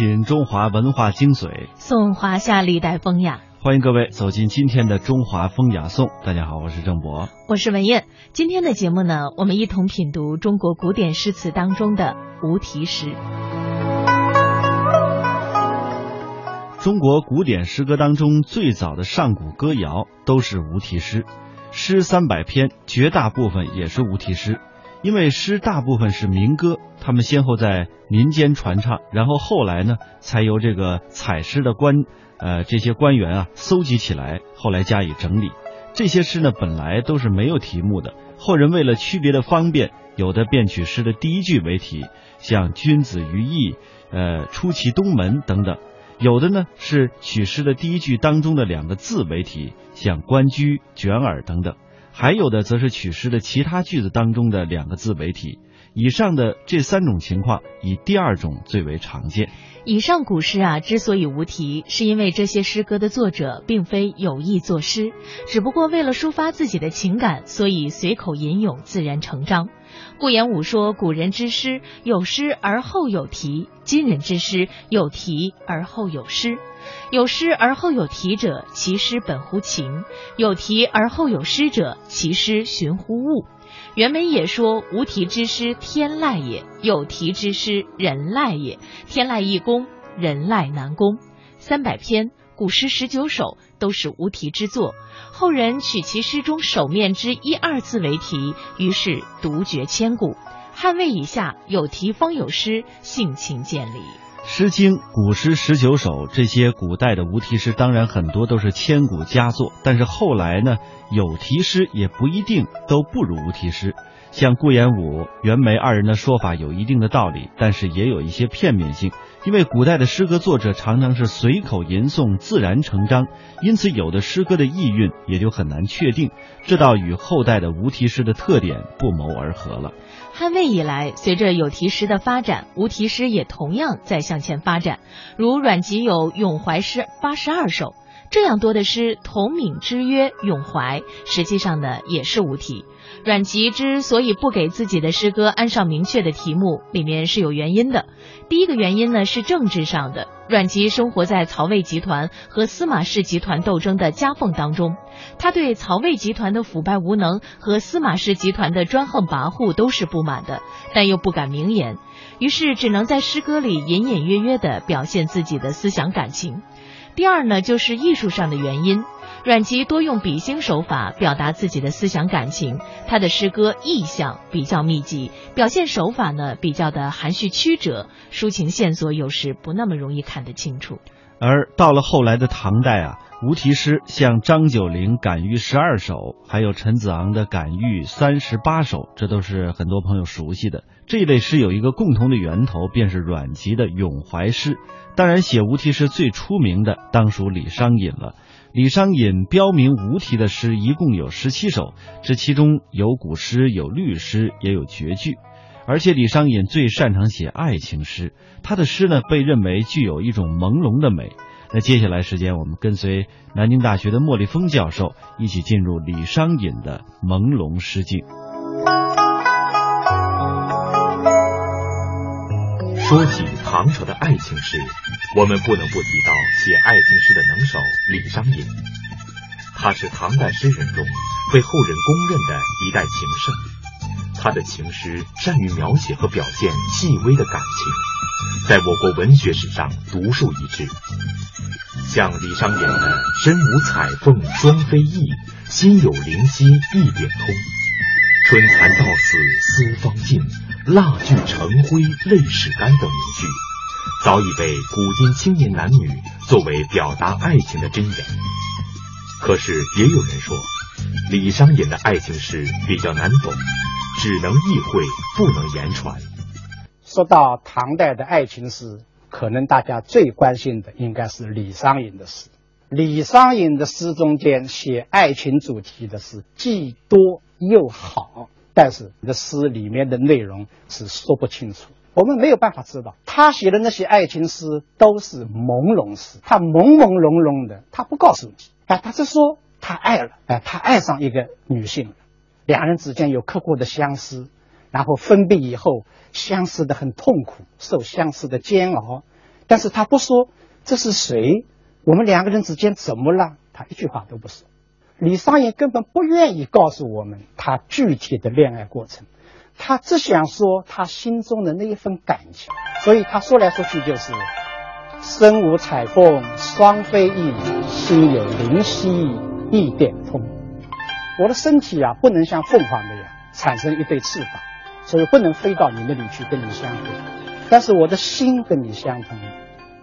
品中华文化精髓，颂华夏历代风雅。欢迎各位走进今天的中华风雅颂。大家好，我是郑博，我是文艳。今天的节目呢，我们一同品读中国古典诗词当中的无题诗。中国古典诗歌当中最早的上古歌谣都是无题诗，诗三百篇，绝大部分也是无题诗。因为诗大部分是民歌，他们先后在民间传唱，然后后来呢，才由这个采诗的官，呃，这些官员啊搜集起来，后来加以整理。这些诗呢，本来都是没有题目的，后人为了区别的方便，有的便取诗的第一句为题，像“君子于义”，呃，“出其东门”等等。有的呢是取诗的第一句当中的两个字为题，像“关雎”“卷耳”等等；还有的则是取诗的其他句子当中的两个字为题。以上的这三种情况，以第二种最为常见。以上古诗啊，之所以无题，是因为这些诗歌的作者并非有意作诗，只不过为了抒发自己的情感，所以随口吟咏，自然成章。顾炎武说：“古人之诗，有诗而后有题；今人之诗，有题而后有诗。有诗而后有题者，其诗本乎情；有题而后有诗者，其诗寻乎物。”袁枚也说：“无题之诗，天籁也；有题之诗，人籁也。天籁易攻，人籁难攻。”三百篇古诗十九首都是无题之作，后人取其诗中首面之一二字为题，于是独绝千古。汉魏以下有题方有诗，性情见理。《诗经》古诗十九首，这些古代的无题诗，当然很多都是千古佳作。但是后来呢，有题诗也不一定都不如无题诗。像顾炎武、袁枚二人的说法有一定的道理，但是也有一些片面性。因为古代的诗歌作者常常是随口吟诵，自然成章，因此有的诗歌的意蕴也就很难确定，这倒与后代的无题诗的特点不谋而合了。汉魏以来，随着有题诗的发展，无题诗也同样在向前发展。如阮籍有咏怀诗八十二首，这样多的诗同名之曰咏怀，实际上呢也是无题。阮籍之所以不给自己的诗歌安上明确的题目，里面是有原因的。第一个原因呢是政治上的。阮籍生活在曹魏集团和司马氏集团斗争的夹缝当中，他对曹魏集团的腐败无能和司马氏集团的专横跋扈都是不满的，但又不敢明言，于是只能在诗歌里隐隐约约地表现自己的思想感情。第二呢，就是艺术上的原因。阮籍多用比兴手法表达自己的思想感情，他的诗歌意象比较密集，表现手法呢比较的含蓄曲折，抒情线索有时不那么容易看得清楚。而到了后来的唐代啊，无题诗像张九龄《感遇十二首》，还有陈子昂的《感遇三十八首》，这都是很多朋友熟悉的。这一类诗有一个共同的源头，便是阮籍的咏怀诗。当然，写无题诗最出名的当属李商隐了。李商隐标明无题的诗一共有十七首，这其中有古诗，有律诗，也有绝句。而且李商隐最擅长写爱情诗，他的诗呢被认为具有一种朦胧的美。那接下来时间，我们跟随南京大学的莫立峰教授一起进入李商隐的朦胧诗境。说起唐朝的爱情诗，我们不能不提到写爱情诗的能手李商隐。他是唐代诗人中被后人公认的一代情圣。他的情诗善于描写和表现细微的感情，在我国文学史上独树一帜。像李商隐的“身无彩凤双飞翼，心有灵犀一点通”，“春蚕到死丝方尽。”蜡炬成灰泪始干等名句，早已被古今青年男女作为表达爱情的箴言。可是也有人说，李商隐的爱情诗比较难懂，只能意会，不能言传。说到唐代的爱情诗，可能大家最关心的应该是李商隐的诗。李商隐的诗中间写爱情主题的诗既多又好。但是你的诗里面的内容是说不清楚，我们没有办法知道他写的那些爱情诗都是朦胧诗，他朦朦胧胧的，他不告诉你，哎，他是说他爱了，哎，他爱上一个女性了，两人之间有刻骨的相思，然后分别以后相思的很痛苦，受相思的煎熬，但是他不说这是谁，我们两个人之间怎么了，他一句话都不说。李商隐根本不愿意告诉我们他具体的恋爱过程，他只想说他心中的那一份感情，所以他说来说去就是“身无彩凤双飞翼，心有灵犀一点通”。我的身体啊，不能像凤凰那样产生一对翅膀，所以不能飞到你那里去跟你相会。但是我的心跟你相通，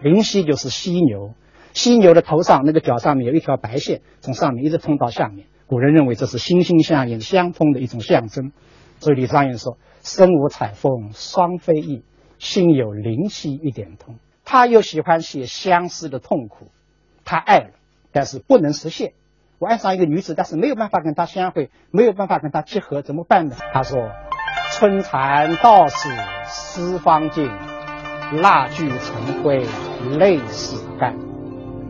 灵犀就是犀牛。犀牛的头上那个角上面有一条白线，从上面一直通到下面。古人认为这是心心相印、相通的一种象征。所以李商隐说：“身无彩凤双飞翼，心有灵犀一点通。”他又喜欢写相思的痛苦，他爱了，但是不能实现。我爱上一个女子，但是没有办法跟她相会，没有办法跟她结合，怎么办呢？他说：“春蚕到死丝方尽，蜡炬成灰泪始干。”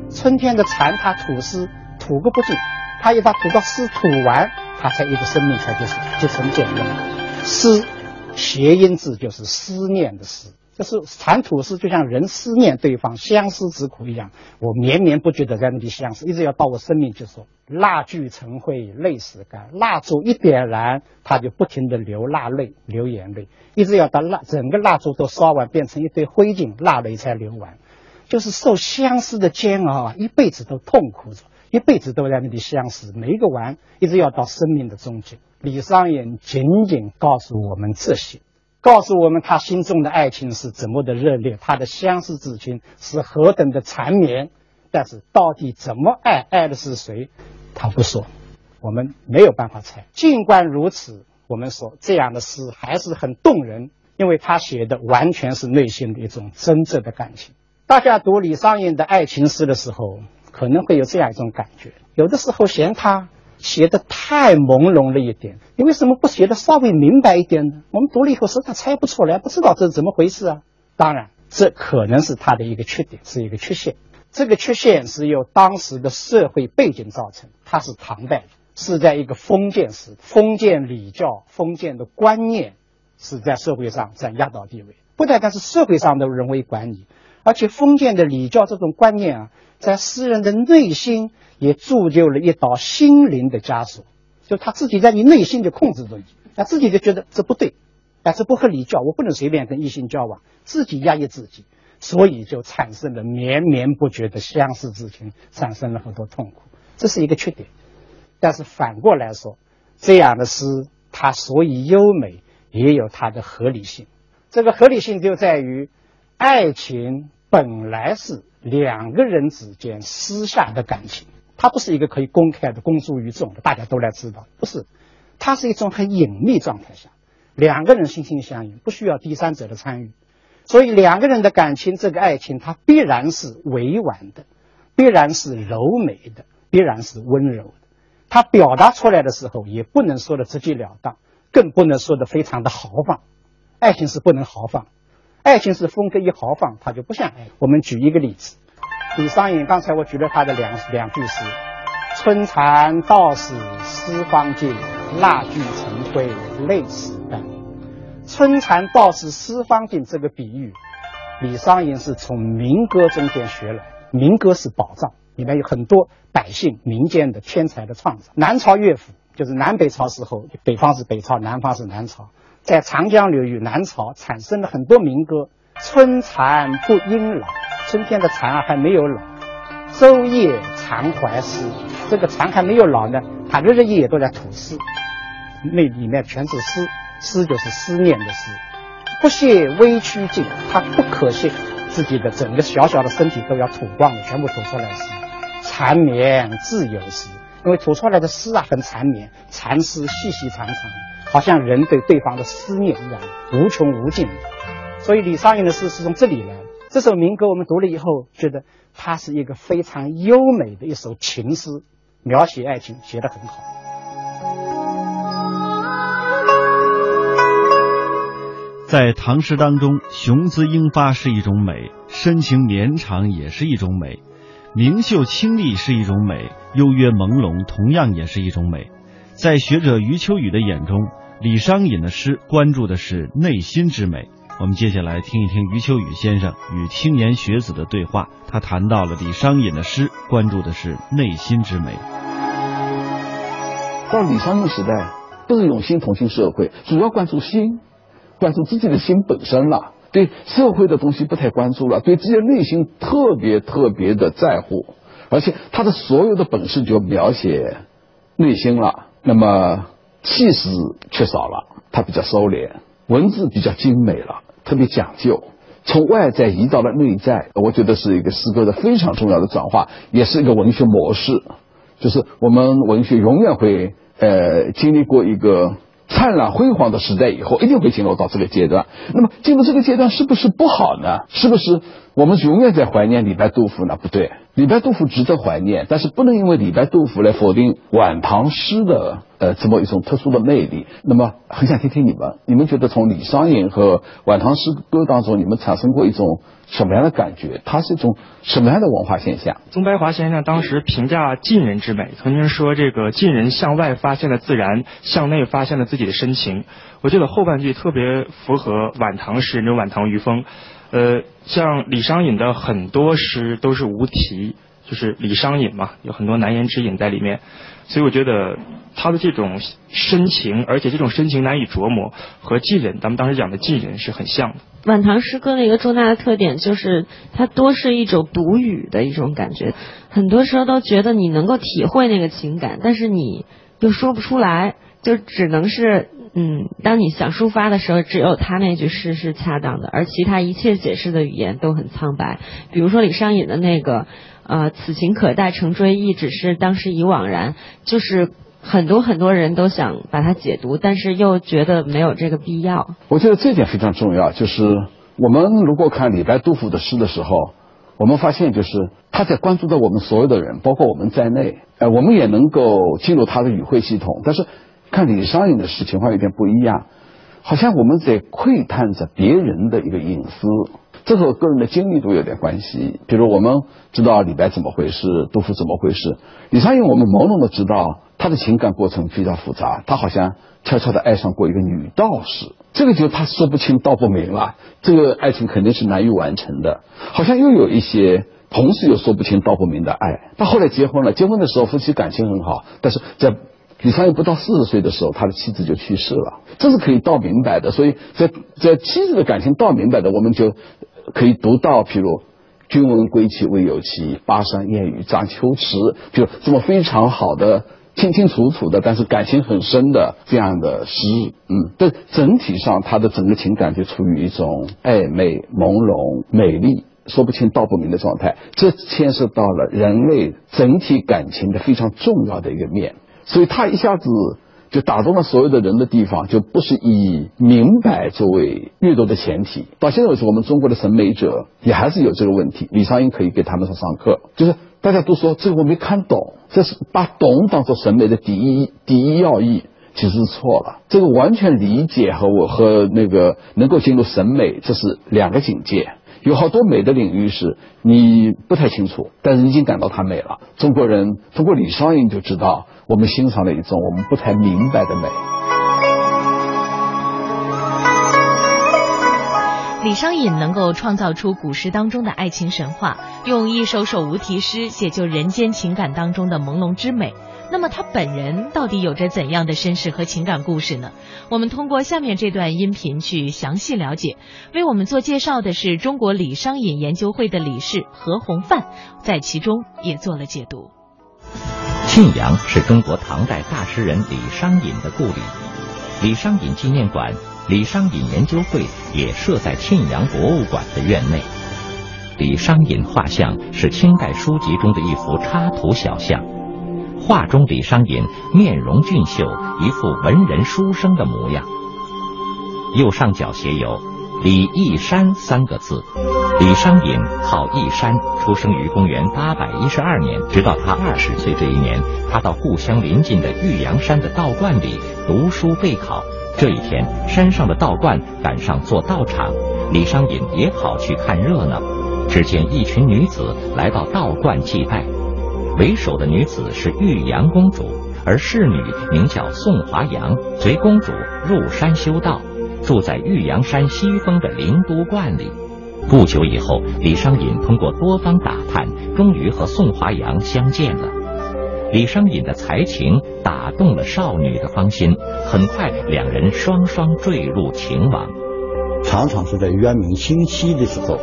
春天的蚕，它吐丝吐个不尽，它一把吐到丝吐完，它才一个生命才就是，就成茧了。丝，谐音字就是思念的思，就是蚕吐丝，就像人思念对方、相思之苦一样。我绵绵不绝的在那里相思，一直要到我生命结束。蜡炬成灰泪始干，蜡烛一点燃，它就不停的流蜡泪、流眼泪，一直要到蜡整个蜡烛都烧完，变成一堆灰烬，蜡泪才流完。就是受相思的煎熬啊，一辈子都痛苦着，一辈子都在那里相思，没一个完，一直要到生命的终结。李商隐仅仅告诉我们这些，告诉我们他心中的爱情是怎么的热烈，他的相思之情是何等的缠绵。但是到底怎么爱，爱的是谁，他不说，我们没有办法猜。尽管如此，我们说这样的诗还是很动人，因为他写的完全是内心的一种真正的感情。大家读李商隐的爱情诗的时候，可能会有这样一种感觉：有的时候嫌他写的太朦胧了一点，你为什么不写的稍微明白一点呢？我们读了以后实在猜不出来，不知道这是怎么回事啊！当然，这可能是他的一个缺点，是一个缺陷。这个缺陷是由当时的社会背景造成。他是唐代，是在一个封建时，封建礼教、封建的观念是在社会上占压倒地位，不单单是社会上的人为管理。而且封建的礼教这种观念啊，在诗人的内心也铸就了一道心灵的枷锁，就他自己在你内心就控制着你，他自己就觉得这不对，但是不合礼教，我不能随便跟异性交往，自己压抑自己，所以就产生了绵绵不绝的相思之情，产生了很多痛苦，这是一个缺点。但是反过来说，这样的诗它所以优美，也有它的合理性。这个合理性就在于爱情。本来是两个人之间私下的感情，它不是一个可以公开的、公诸于众的，大家都来知道，不是，它是一种很隐秘状态下，两个人心心相印，不需要第三者的参与，所以两个人的感情，这个爱情，它必然是委婉的，必然是柔美的，必然是温柔的，它表达出来的时候，也不能说的直截了当，更不能说的非常的豪放，爱情是不能豪放。爱情是风格一豪放，它就不像爱。我们举一个例子，李商隐刚才我举了他的两两句诗：“春蚕到死丝方尽，蜡炬成灰泪始干。”春蚕到死丝方尽这个比喻，李商隐是从民歌中间学来。民歌是宝藏，里面有很多百姓民间的天才的创造。南朝乐府就是南北朝时候，北方是北朝，南方是南朝。在长江流域南朝产生了很多民歌，春蚕不应老，春天的蚕还没有老，昼夜常怀思，这个蚕还没有老呢，它日日夜夜都在吐丝，那里面全是丝，丝就是思念的丝，不懈微躯尽，它不可惜自己的整个小小的身体都要吐光了，全部吐出来丝，缠绵自有时，因为吐出来的丝啊很缠绵，蚕丝细细长长。好像人对对方的思念一样，无穷无尽。所以李商隐的诗是从这里来的。这首民歌我们读了以后，觉得它是一个非常优美的一首情诗，描写爱情写得很好。在唐诗当中，雄姿英发是一种美，深情绵长也是一种美，明秀清丽是一种美，幽约朦胧同样也是一种美。在学者余秋雨的眼中，李商隐的诗关注的是内心之美，我们接下来听一听余秋雨先生与青年学子的对话。他谈到了李商隐的诗，关注的是内心之美。到李商隐时代，不是用心同情社会，主要关注心，关注自己的心本身了。对社会的东西不太关注了，对自己的内心特别特别的在乎，而且他的所有的本事就描写内心了。那么气势缺少了，他比较收敛，文字比较精美了。特别讲究，从外在移到了内在，我觉得是一个诗歌的非常重要的转化，也是一个文学模式，就是我们文学永远会呃经历过一个灿烂辉煌的时代以后，一定会进入到这个阶段。那么进入这个阶段是不是不好呢？是不是我们永远在怀念李白、杜甫呢？不对。李白、杜甫值得怀念，但是不能因为李白、杜甫来否定晚唐诗的呃这么一种特殊的魅力。那么，很想听听你们，你们觉得从李商隐和晚唐诗歌当中，你们产生过一种什么样的感觉？它是一种什么样的文化现象？宗白华先生当时评价晋人之美，曾经说这个晋人向外发现了自然，向内发现了自己的深情。我记得后半句特别符合晚唐诗人这种晚唐余风。呃，像李商隐的很多诗都是无题，就是李商隐嘛，有很多难言之隐在里面，所以我觉得他的这种深情，而且这种深情难以琢磨，和晋人咱们当时讲的晋人是很像的。晚唐诗歌的一个重大的特点就是，它多是一种独语的一种感觉，很多时候都觉得你能够体会那个情感，但是你又说不出来，就只能是。嗯，当你想抒发的时候，只有他那句诗是恰当的，而其他一切解释的语言都很苍白。比如说李商隐的那个“呃，此情可待成追忆，只是当时已惘然”，就是很多很多人都想把它解读，但是又觉得没有这个必要。我觉得这点非常重要，就是我们如果看李白、杜甫的诗的时候，我们发现就是他在关注着我们所有的人，包括我们在内，呃，我们也能够进入他的语汇系统，但是。看李商隐的事情况有点不一样，好像我们在窥探着别人的一个隐私，这和个人的经历都有点关系。比如我们知道李白怎么回事，杜甫怎么回事，李商隐我们朦胧的知道他的情感过程非常复杂，他好像悄悄的爱上过一个女道士，这个就他说不清道不明了，这个爱情肯定是难以完成的，好像又有一些同时又说不清道不明的爱。到后来结婚了，结婚的时候夫妻感情很好，但是在李商隐不到四十岁的时候，他的妻子就去世了，这是可以道明白的。所以在在妻子的感情道明白的，我们就可以读到，譬如“君闻归期未有期，巴山夜雨涨秋池”，就这么非常好的、清清楚楚的，但是感情很深的这样的诗。嗯，但整体上他的整个情感就处于一种暧昧、朦胧、美丽、说不清道不明的状态。这牵涉到了人类整体感情的非常重要的一个面。所以他一下子就打动了所有的人的地方，就不是以明白作为阅读的前提。到现在为止，我们中国的审美者也还是有这个问题。李商隐可以给他们上上课，就是大家都说这个我没看懂，这是把懂当做审美的第一第一要义，其实是错了。这个完全理解和我和那个能够进入审美，这是两个境界。有好多美的领域是你不太清楚，但是已经感到它美了。中国人通过李商隐就知道。我们欣赏了一种我们不太明白的美。李商隐能够创造出古诗当中的爱情神话，用一首首无题诗写就人间情感当中的朦胧之美。那么他本人到底有着怎样的身世和情感故事呢？我们通过下面这段音频去详细了解。为我们做介绍的是中国李商隐研究会的理事何鸿范，在其中也做了解读。沁阳是中国唐代大诗人李商隐的故里，李商隐纪念馆、李商隐研究会也设在沁阳博物馆的院内。李商隐画像是清代书籍中的一幅插图小像，画中李商隐面容俊秀，一副文人书生的模样。右上角写有“李义山”三个字。李商隐号义山，出生于公元八百一十二年。直到他二十岁这一年，他到故乡临近的玉阳山的道观里读书备考。这一天，山上的道观赶上做道场，李商隐也跑去看热闹。只见一群女子来到道观祭拜，为首的女子是玉阳公主，而侍女名叫宋华阳，随公主入山修道。住在玉阳山西峰的灵都观里。不久以后，李商隐通过多方打探，终于和宋华阳相见了。李商隐的才情打动了少女的芳心，很快两人双双坠入情网。常常是在渊明清熙的时候，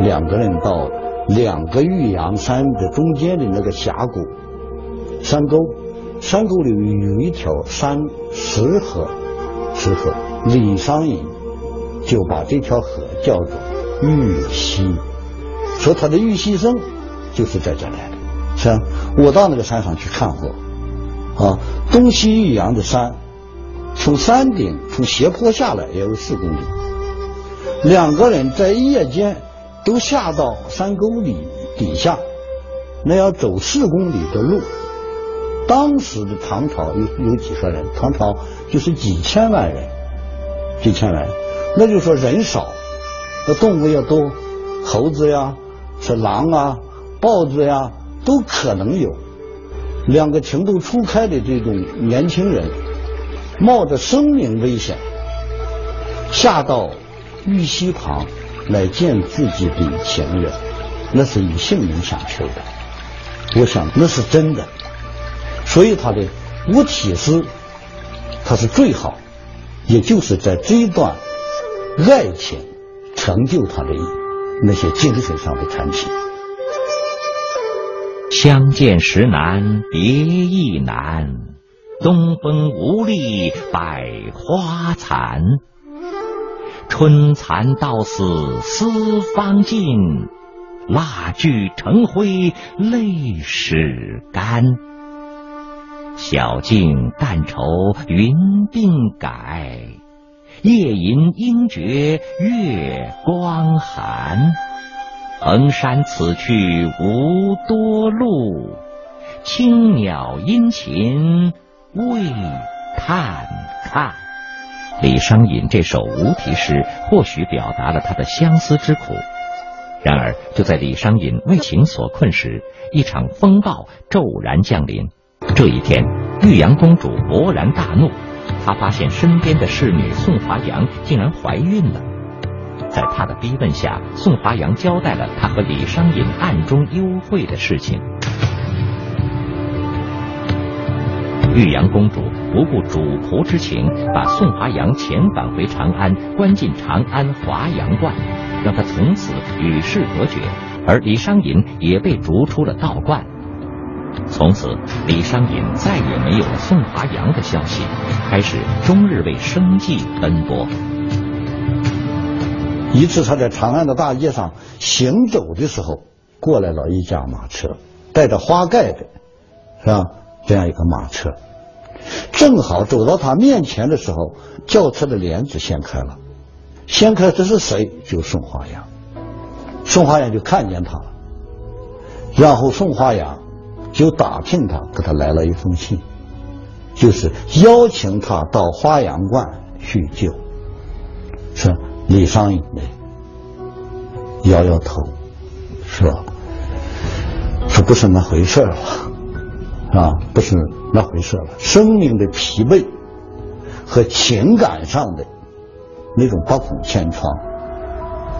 两个人到两个玉阳山的中间的那个峡谷山沟，山沟里有一条山石河，石河，李商隐就把这条河叫做。玉溪，说他的玉溪生就是在这来的，是？我到那个山上去看过，啊，东西玉阳的山，从山顶从斜坡下来也有四公里，两个人在夜间都下到山沟里底下，那要走四公里的路。当时的唐朝有有几万人？唐朝就是几千万人，几千万，那就说人少。那动物也多，猴子呀，是狼啊，豹子呀，都可能有。两个情窦初开的这种年轻人，冒着生命危险，下到玉溪旁来见自己的情人，那是以性命相求的。我想那是真的，所以他的五体诗，他是最好，也就是在这一段爱情。成就他的那些精神上的传奇。相见时难别亦难，东风无力百花残。春蚕到死丝方尽，蜡炬成灰泪始干。晓镜但愁云鬓改。夜吟应觉月光寒，衡山此去无多路，青鸟殷勤为探看。李商隐这首无题诗，或许表达了他的相思之苦。然而，就在李商隐为情所困时，一场风暴骤然降临。这一天，玉阳公主勃然大怒。她发现身边的侍女宋华阳竟然怀孕了，在她的逼问下，宋华阳交代了他和李商隐暗中幽会的事情。玉阳公主不顾主仆之情，把宋华阳遣返回长安，关进长安华阳观，让他从此与世隔绝，而李商隐也被逐出了道观。从此，李商隐再也没有了宋华阳的消息，开始终日为生计奔波。一次，他在长安的大街上行走的时候，过来了一架马车，带着花盖的，是吧？这样一个马车，正好走到他面前的时候，轿车的帘子掀开了，掀开这是谁？就宋华阳。宋华阳就看见他了，然后宋华阳。就打听他，给他来了一封信，就是邀请他到花阳观叙旧。说李商隐呢，摇摇头，说说不是那回事了，啊，不是那回事了。生命的疲惫和情感上的那种八孔千疮，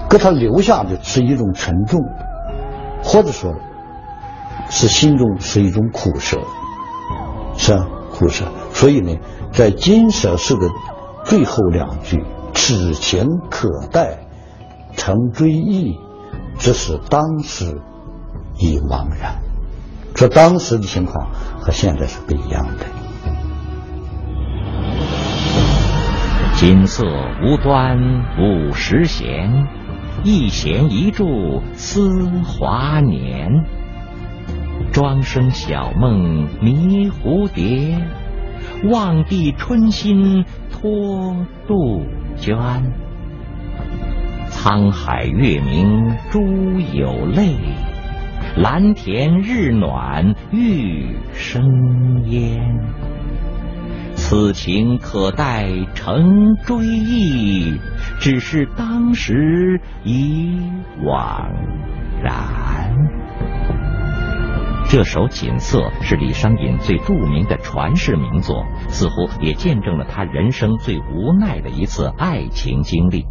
给他留下的是一种沉重，或者说。是心中是一种苦涩，是苦涩。所以呢，在金舍诗的最后两句“此情可待成追忆”，这是当时已惘然。这当时的情况和现在是不一样的。金色无端五十弦，一弦一柱思华年。庄生晓梦迷蝴蝶，望帝春心托杜鹃。沧海月明珠有泪，蓝田日暖玉生烟。此情可待成追忆，只是当时已惘然。这首《锦瑟》是李商隐最著名的传世名作，似乎也见证了他人生最无奈的一次爱情经历。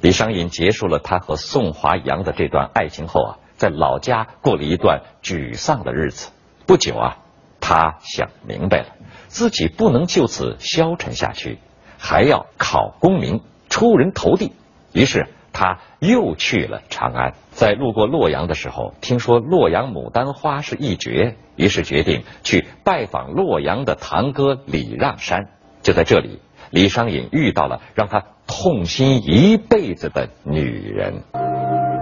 李商隐结束了他和宋华阳的这段爱情后啊，在老家过了一段沮丧的日子。不久啊，他想明白了，自己不能就此消沉下去，还要考功名，出人头地。于是。他又去了长安，在路过洛阳的时候，听说洛阳牡丹花是一绝，于是决定去拜访洛阳的堂哥李让山。就在这里，李商隐遇到了让他痛心一辈子的女人。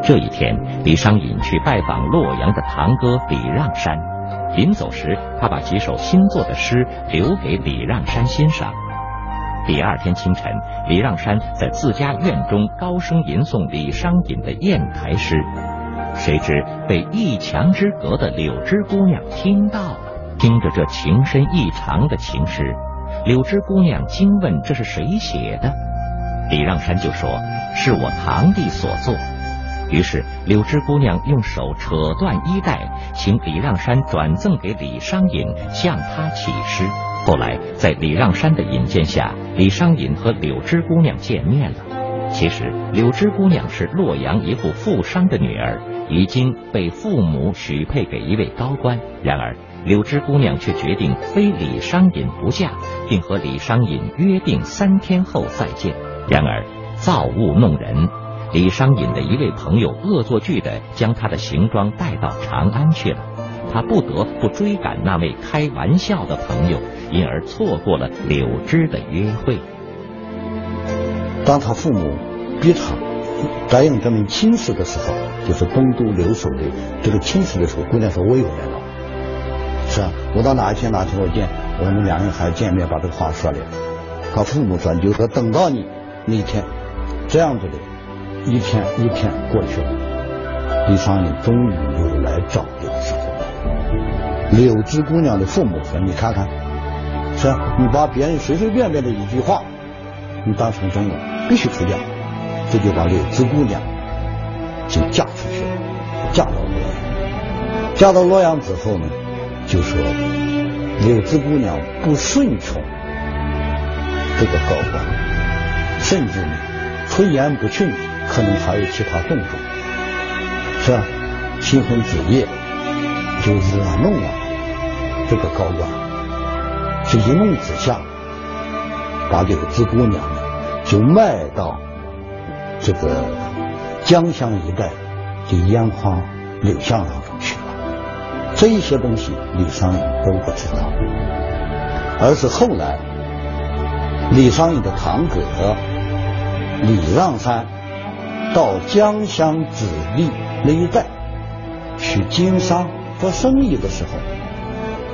这一天，李商隐去拜访洛阳的堂哥李让山，临走时，他把几首新作的诗留给李让山欣赏。第二天清晨，李让山在自家院中高声吟诵李商隐的砚台诗，谁知被一墙之隔的柳枝姑娘听到了。听着这情深意长的情诗，柳枝姑娘惊问：“这是谁写的？”李让山就说：“是我堂弟所作。”于是柳枝姑娘用手扯断衣带，请李让山转赠给李商隐，向他起诗。后来，在李让山的引荐下，李商隐和柳枝姑娘见面了。其实，柳枝姑娘是洛阳一户富商的女儿，已经被父母许配给一位高官。然而，柳枝姑娘却决定非李商隐不嫁，并和李商隐约定三天后再见。然而，造物弄人，李商隐的一位朋友恶作剧的将他的行装带到长安去了。他不得不追赶那位开玩笑的朋友，因而错过了柳枝的约会。当他父母逼他答应这门亲事的时候，就是东都留守的这个亲事的时候，姑娘说：“我有来了。”是啊，我到哪一天哪天我见我们两人还见面，把这个话说了。他父母说：“就说等到你那一天，这样子的，一天一天过去了，李商隐终于又来找柳时候。柳枝姑娘的父母说：“你看看，是，你把别人随随便便的一句话，你当成真了，必须出嫁。”这就把柳枝姑娘就嫁出去了，嫁到洛阳。嫁到洛阳之后呢，就说柳枝姑娘不顺从这个高官，甚至呢出言不逊，可能还有其他动作，是吧？新婚之夜。就惹弄了这个高官，是一怒之下，把柳枝姑娘呢就卖到这个江乡一带的烟花柳巷当中去了。这一些东西李商隐都不知道，而是后来李商隐的堂哥李让山到江乡子弟那一带去经商。做生意的时候，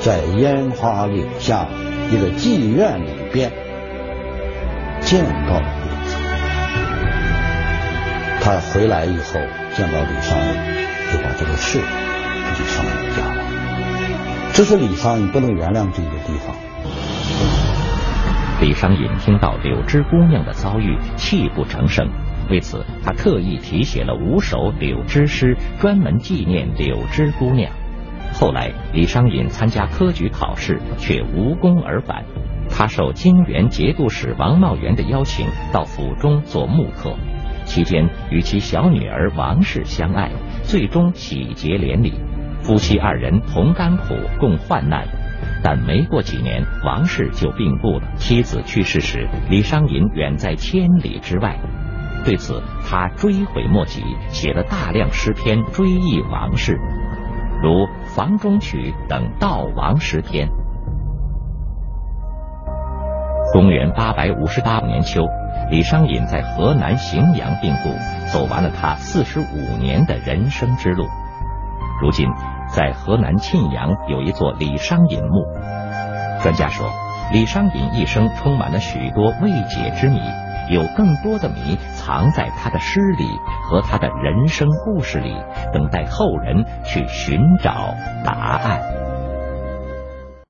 在烟花柳巷一个妓院里边见到了李子。他回来以后见到李商隐，就把这个事给商隐讲了。这是李商隐不能原谅这个地方。李商隐听到柳枝姑娘的遭遇，泣不成声。为此，他特意题写了五首柳枝诗，专门纪念柳枝姑娘。后来，李商隐参加科举考试，却无功而返。他受泾原节度使王茂元的邀请，到府中做幕客，期间与其小女儿王氏相爱，最终喜结连理，夫妻二人同甘苦，共患难。但没过几年，王氏就病故了。妻子去世时，李商隐远在千里之外，对此他追悔莫及，写了大量诗篇追忆王氏。如《房中曲》等悼亡诗篇。公元八百五十八年秋，李商隐在河南荥阳病故，走完了他四十五年的人生之路。如今，在河南沁阳有一座李商隐墓。专家说，李商隐一生充满了许多未解之谜。有更多的谜藏在他的诗里和他的人生故事里，等待后人去寻找答案。